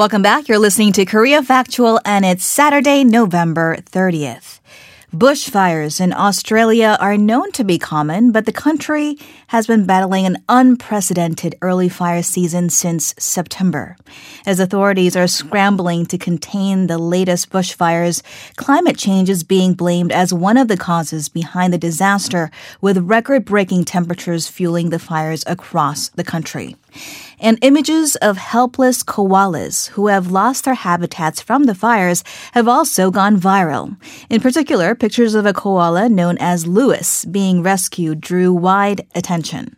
Welcome back. You're listening to Korea Factual, and it's Saturday, November 30th. Bushfires in Australia are known to be common, but the country has been battling an unprecedented early fire season since September. As authorities are scrambling to contain the latest bushfires, climate change is being blamed as one of the causes behind the disaster, with record breaking temperatures fueling the fires across the country and images of helpless koalas who have lost their habitats from the fires have also gone viral. In particular, pictures of a koala known as Lewis being rescued drew wide attention.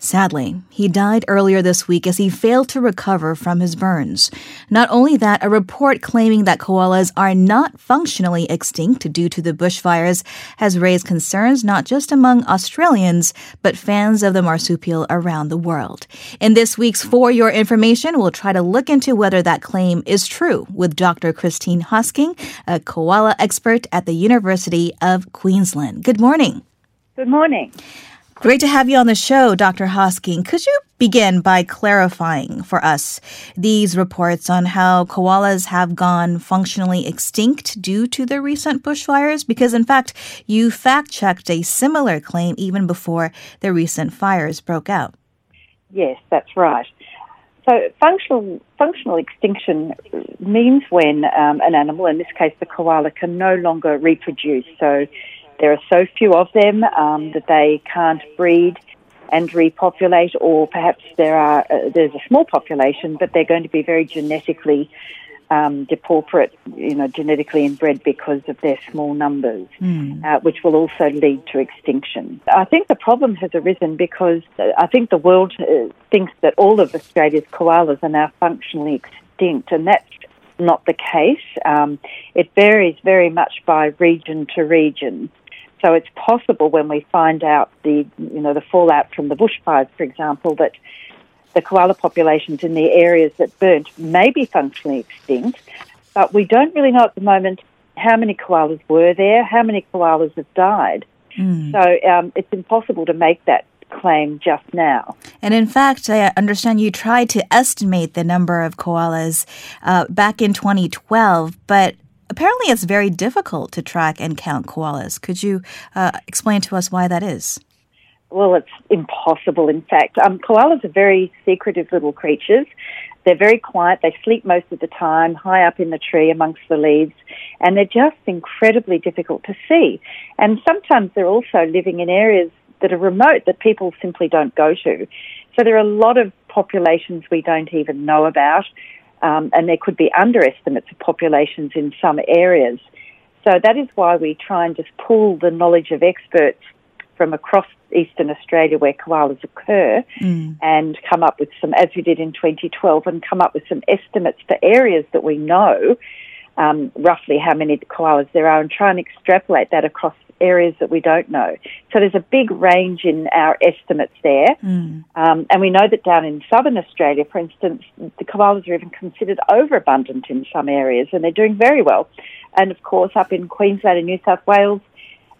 Sadly, he died earlier this week as he failed to recover from his burns. Not only that, a report claiming that koalas are not functionally extinct due to the bushfires has raised concerns not just among Australians, but fans of the marsupial around the world. In this week's For Your Information, we'll try to look into whether that claim is true with Dr. Christine Hosking, a koala expert at the University of Queensland. Good morning. Good morning. Great to have you on the show, Dr. Hosking. Could you begin by clarifying for us these reports on how koalas have gone functionally extinct due to the recent bushfires? Because, in fact, you fact checked a similar claim even before the recent fires broke out. Yes, that's right. So, functional functional extinction means when um, an animal, in this case the koala, can no longer reproduce. So, there are so few of them um, that they can't breed and repopulate, or perhaps there are uh, there's a small population, but they're going to be very genetically um, depauperate, you know, genetically inbred because of their small numbers, mm. uh, which will also lead to extinction. I think the problem has arisen because uh, I think the world uh, thinks that all of Australia's koalas are now functionally extinct, and that's not the case. Um, it varies very much by region to region. So it's possible when we find out the you know the fallout from the bushfires, for example, that the koala populations in the areas that burnt may be functionally extinct, but we don't really know at the moment how many koalas were there, how many koalas have died. Mm. So um, it's impossible to make that claim just now. And in fact, I understand you tried to estimate the number of koalas uh, back in 2012, but apparently it's very difficult to track and count koalas. Could you uh, explain to us why that is? Well, it's impossible, in fact. Um, koalas are very secretive little creatures. They're very quiet. They sleep most of the time high up in the tree amongst the leaves, and they're just incredibly difficult to see. And sometimes they're also living in areas that are remote that people simply don't go to. So there are a lot of populations we don't even know about um, and there could be underestimates of populations in some areas. So that is why we try and just pull the knowledge of experts from across eastern Australia where koalas occur mm. and come up with some, as we did in 2012, and come up with some estimates for areas that we know um, roughly how many koalas there are and try and extrapolate that across areas that we don't know. So there's a big range in our estimates there. Mm. Um, and we know that down in southern Australia, for instance, the koalas are even considered overabundant in some areas and they're doing very well. And of course, up in Queensland and New South Wales,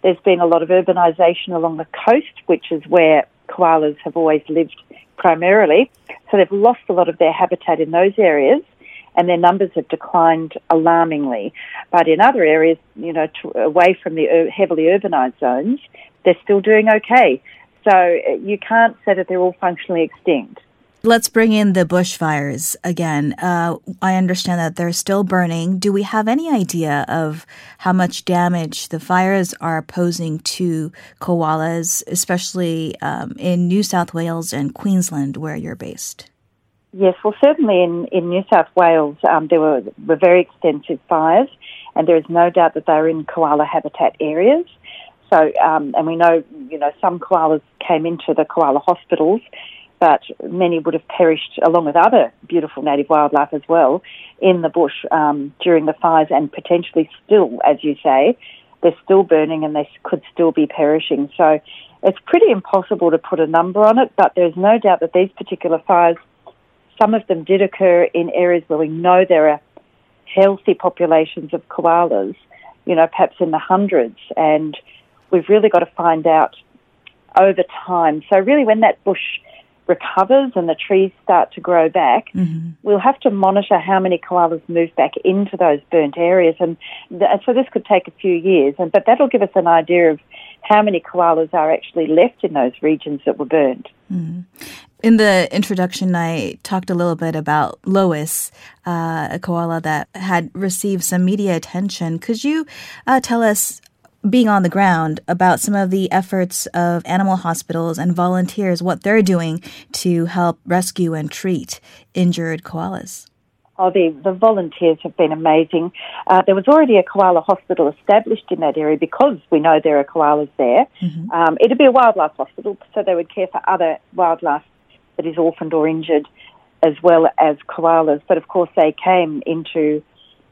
there's been a lot of urbanisation along the coast, which is where koalas have always lived primarily. So they've lost a lot of their habitat in those areas and their numbers have declined alarmingly. But in other areas, you know, to, away from the heavily urbanised zones, they're still doing okay. So uh, you can't say that they're all functionally extinct. Let's bring in the bushfires again. Uh, I understand that they're still burning. Do we have any idea of how much damage the fires are posing to koalas, especially um, in New South Wales and Queensland, where you're based? Yes, well, certainly in, in New South Wales, um, there were, were very extensive fires, and there is no doubt that they are in koala habitat areas. So, um, and we know, you know, some koalas came into the koala hospitals, but many would have perished along with other beautiful native wildlife as well in the bush um, during the fires, and potentially still, as you say, they're still burning and they could still be perishing. So, it's pretty impossible to put a number on it, but there's no doubt that these particular fires some of them did occur in areas where we know there are healthy populations of koalas, you know, perhaps in the hundreds. And we've really got to find out over time. So, really, when that bush recovers and the trees start to grow back, mm-hmm. we'll have to monitor how many koalas move back into those burnt areas. And th- so this could take a few years, and but that'll give us an idea of how many koalas are actually left in those regions that were burnt. Mm-hmm. In the introduction, I talked a little bit about Lois, uh, a koala that had received some media attention. Could you uh, tell us being on the ground about some of the efforts of animal hospitals and volunteers, what they're doing to help rescue and treat injured koalas. Oh, the, the volunteers have been amazing. Uh, there was already a koala hospital established in that area because we know there are koalas there. Mm-hmm. Um, it'd be a wildlife hospital, so they would care for other wildlife that is orphaned or injured as well as koalas. But of course, they came into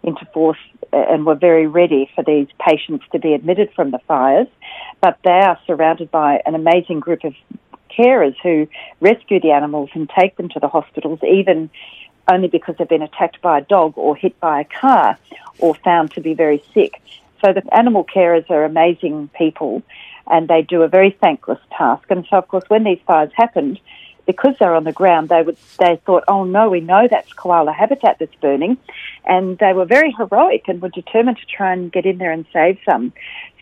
into force uh, and were very ready for these patients to be admitted from the fires. But they are surrounded by an amazing group of carers who rescue the animals and take them to the hospitals, even only because they've been attacked by a dog or hit by a car or found to be very sick. So the animal carers are amazing people and they do a very thankless task. And so, of course, when these fires happened, because they're on the ground, they would they thought, oh no, we know that's koala habitat that's burning, and they were very heroic and were determined to try and get in there and save some.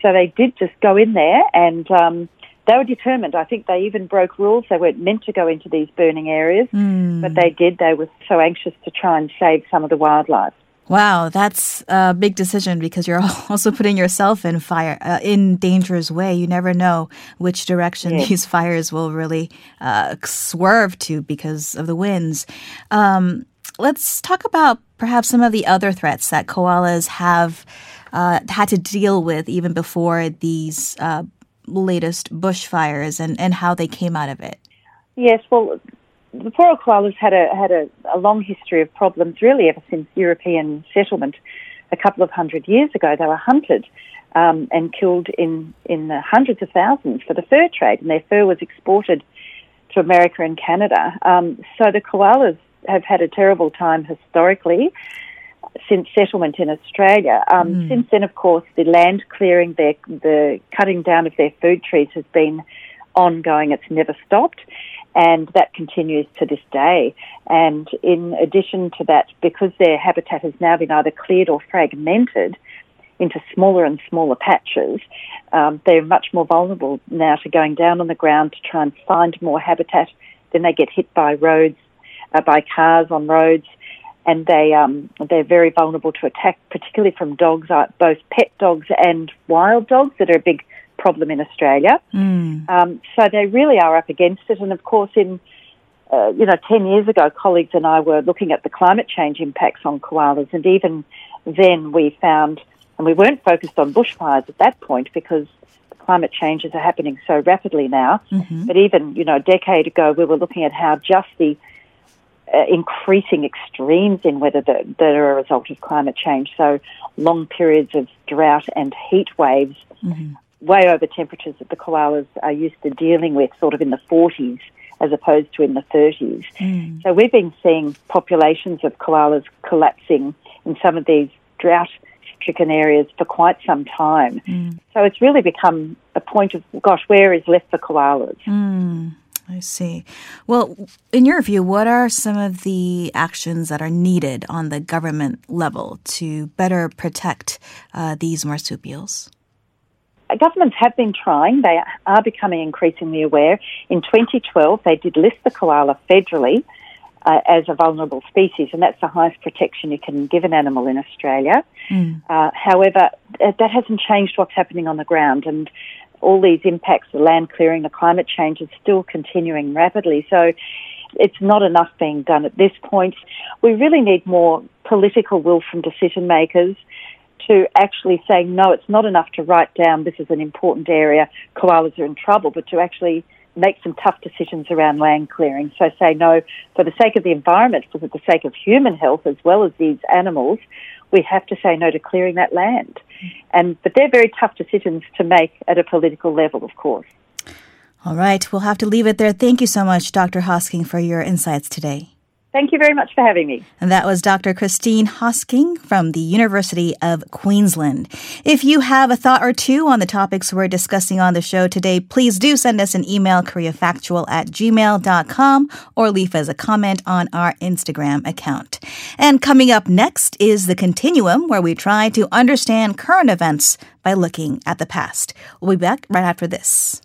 So they did just go in there and. Um, they were determined. I think they even broke rules. They weren't meant to go into these burning areas, mm. but they did. They were so anxious to try and save some of the wildlife. Wow, that's a big decision because you're also putting yourself in fire uh, in dangerous way. You never know which direction yes. these fires will really uh, swerve to because of the winds. Um, let's talk about perhaps some of the other threats that koalas have uh, had to deal with even before these uh, latest bushfires and, and how they came out of it. Yes, well, the feral koalas had a had a, a long history of problems, really, ever since European settlement a couple of hundred years ago. They were hunted um, and killed in in the hundreds of thousands for the fur trade, and their fur was exported to America and Canada. Um, so the koalas have had a terrible time historically since settlement in Australia. Um, mm. Since then, of course, the land clearing, their, the cutting down of their food trees has been ongoing. It's never stopped and that continues to this day. And in addition to that, because their habitat has now been either cleared or fragmented into smaller and smaller patches, um, they're much more vulnerable now to going down on the ground to try and find more habitat. Then they get hit by roads, uh, by cars on roads, and they um, they're very vulnerable to attack, particularly from dogs, uh, both pet dogs and wild dogs that are a big problem in Australia. Mm. Um, so they really are up against it. And of course, in uh, you know, 10 years ago, colleagues and I were looking at the climate change impacts on koalas, and even then we found, and we weren't focused on bushfires at that point because climate changes are happening so rapidly now. Mm-hmm. But even, you know, a decade ago, we were looking at how just the uh, increasing extremes in weather that, that, are a result of climate change. So long periods of drought and heat waves mm-hmm way over temperatures that the koalas are used to dealing with, sort of in the 40s as opposed to in the 30s. Mm. So we've been seeing populations of koalas collapsing in some of these drought stricken areas for quite some time. Mm. So it's really become a point of, gosh, where is left for koalas? Mm. I see. Well, in your view, what are some of the actions that are needed on the government level to better protect uh, these marsupials? Governments have been trying. They are becoming increasingly aware. In 2012, they did list the koala federally uh, as a vulnerable species, and that's the highest protection you can give an animal in Australia. Mm. Uh, however, that hasn't changed what's happening on the ground, and all these impacts, the land clearing, the climate change, is still continuing rapidly. So it's not enough being done at this point. We really need more political will from decision makers to actually saying, no, it's not enough to write down this is an important area, koalas are in trouble, but to actually make some tough decisions around land clearing. So say, no, for the sake of the environment, for the sake of human health as well as these animals, we have to say no to clearing that land. And but they're very tough decisions to make at a political level, of course. All right, we'll have to leave it there. Thank you so much, Dr. Hosking, for your insights today. Thank you very much for having me. And that was Dr. Christine Hosking from the University of Queensland. If you have a thought or two on the topics we're discussing on the show today, please do send us an email, koreafactual at gmail.com, or leave us a comment on our Instagram account. And coming up next is the continuum where we try to understand current events by looking at the past. We'll be back right after this.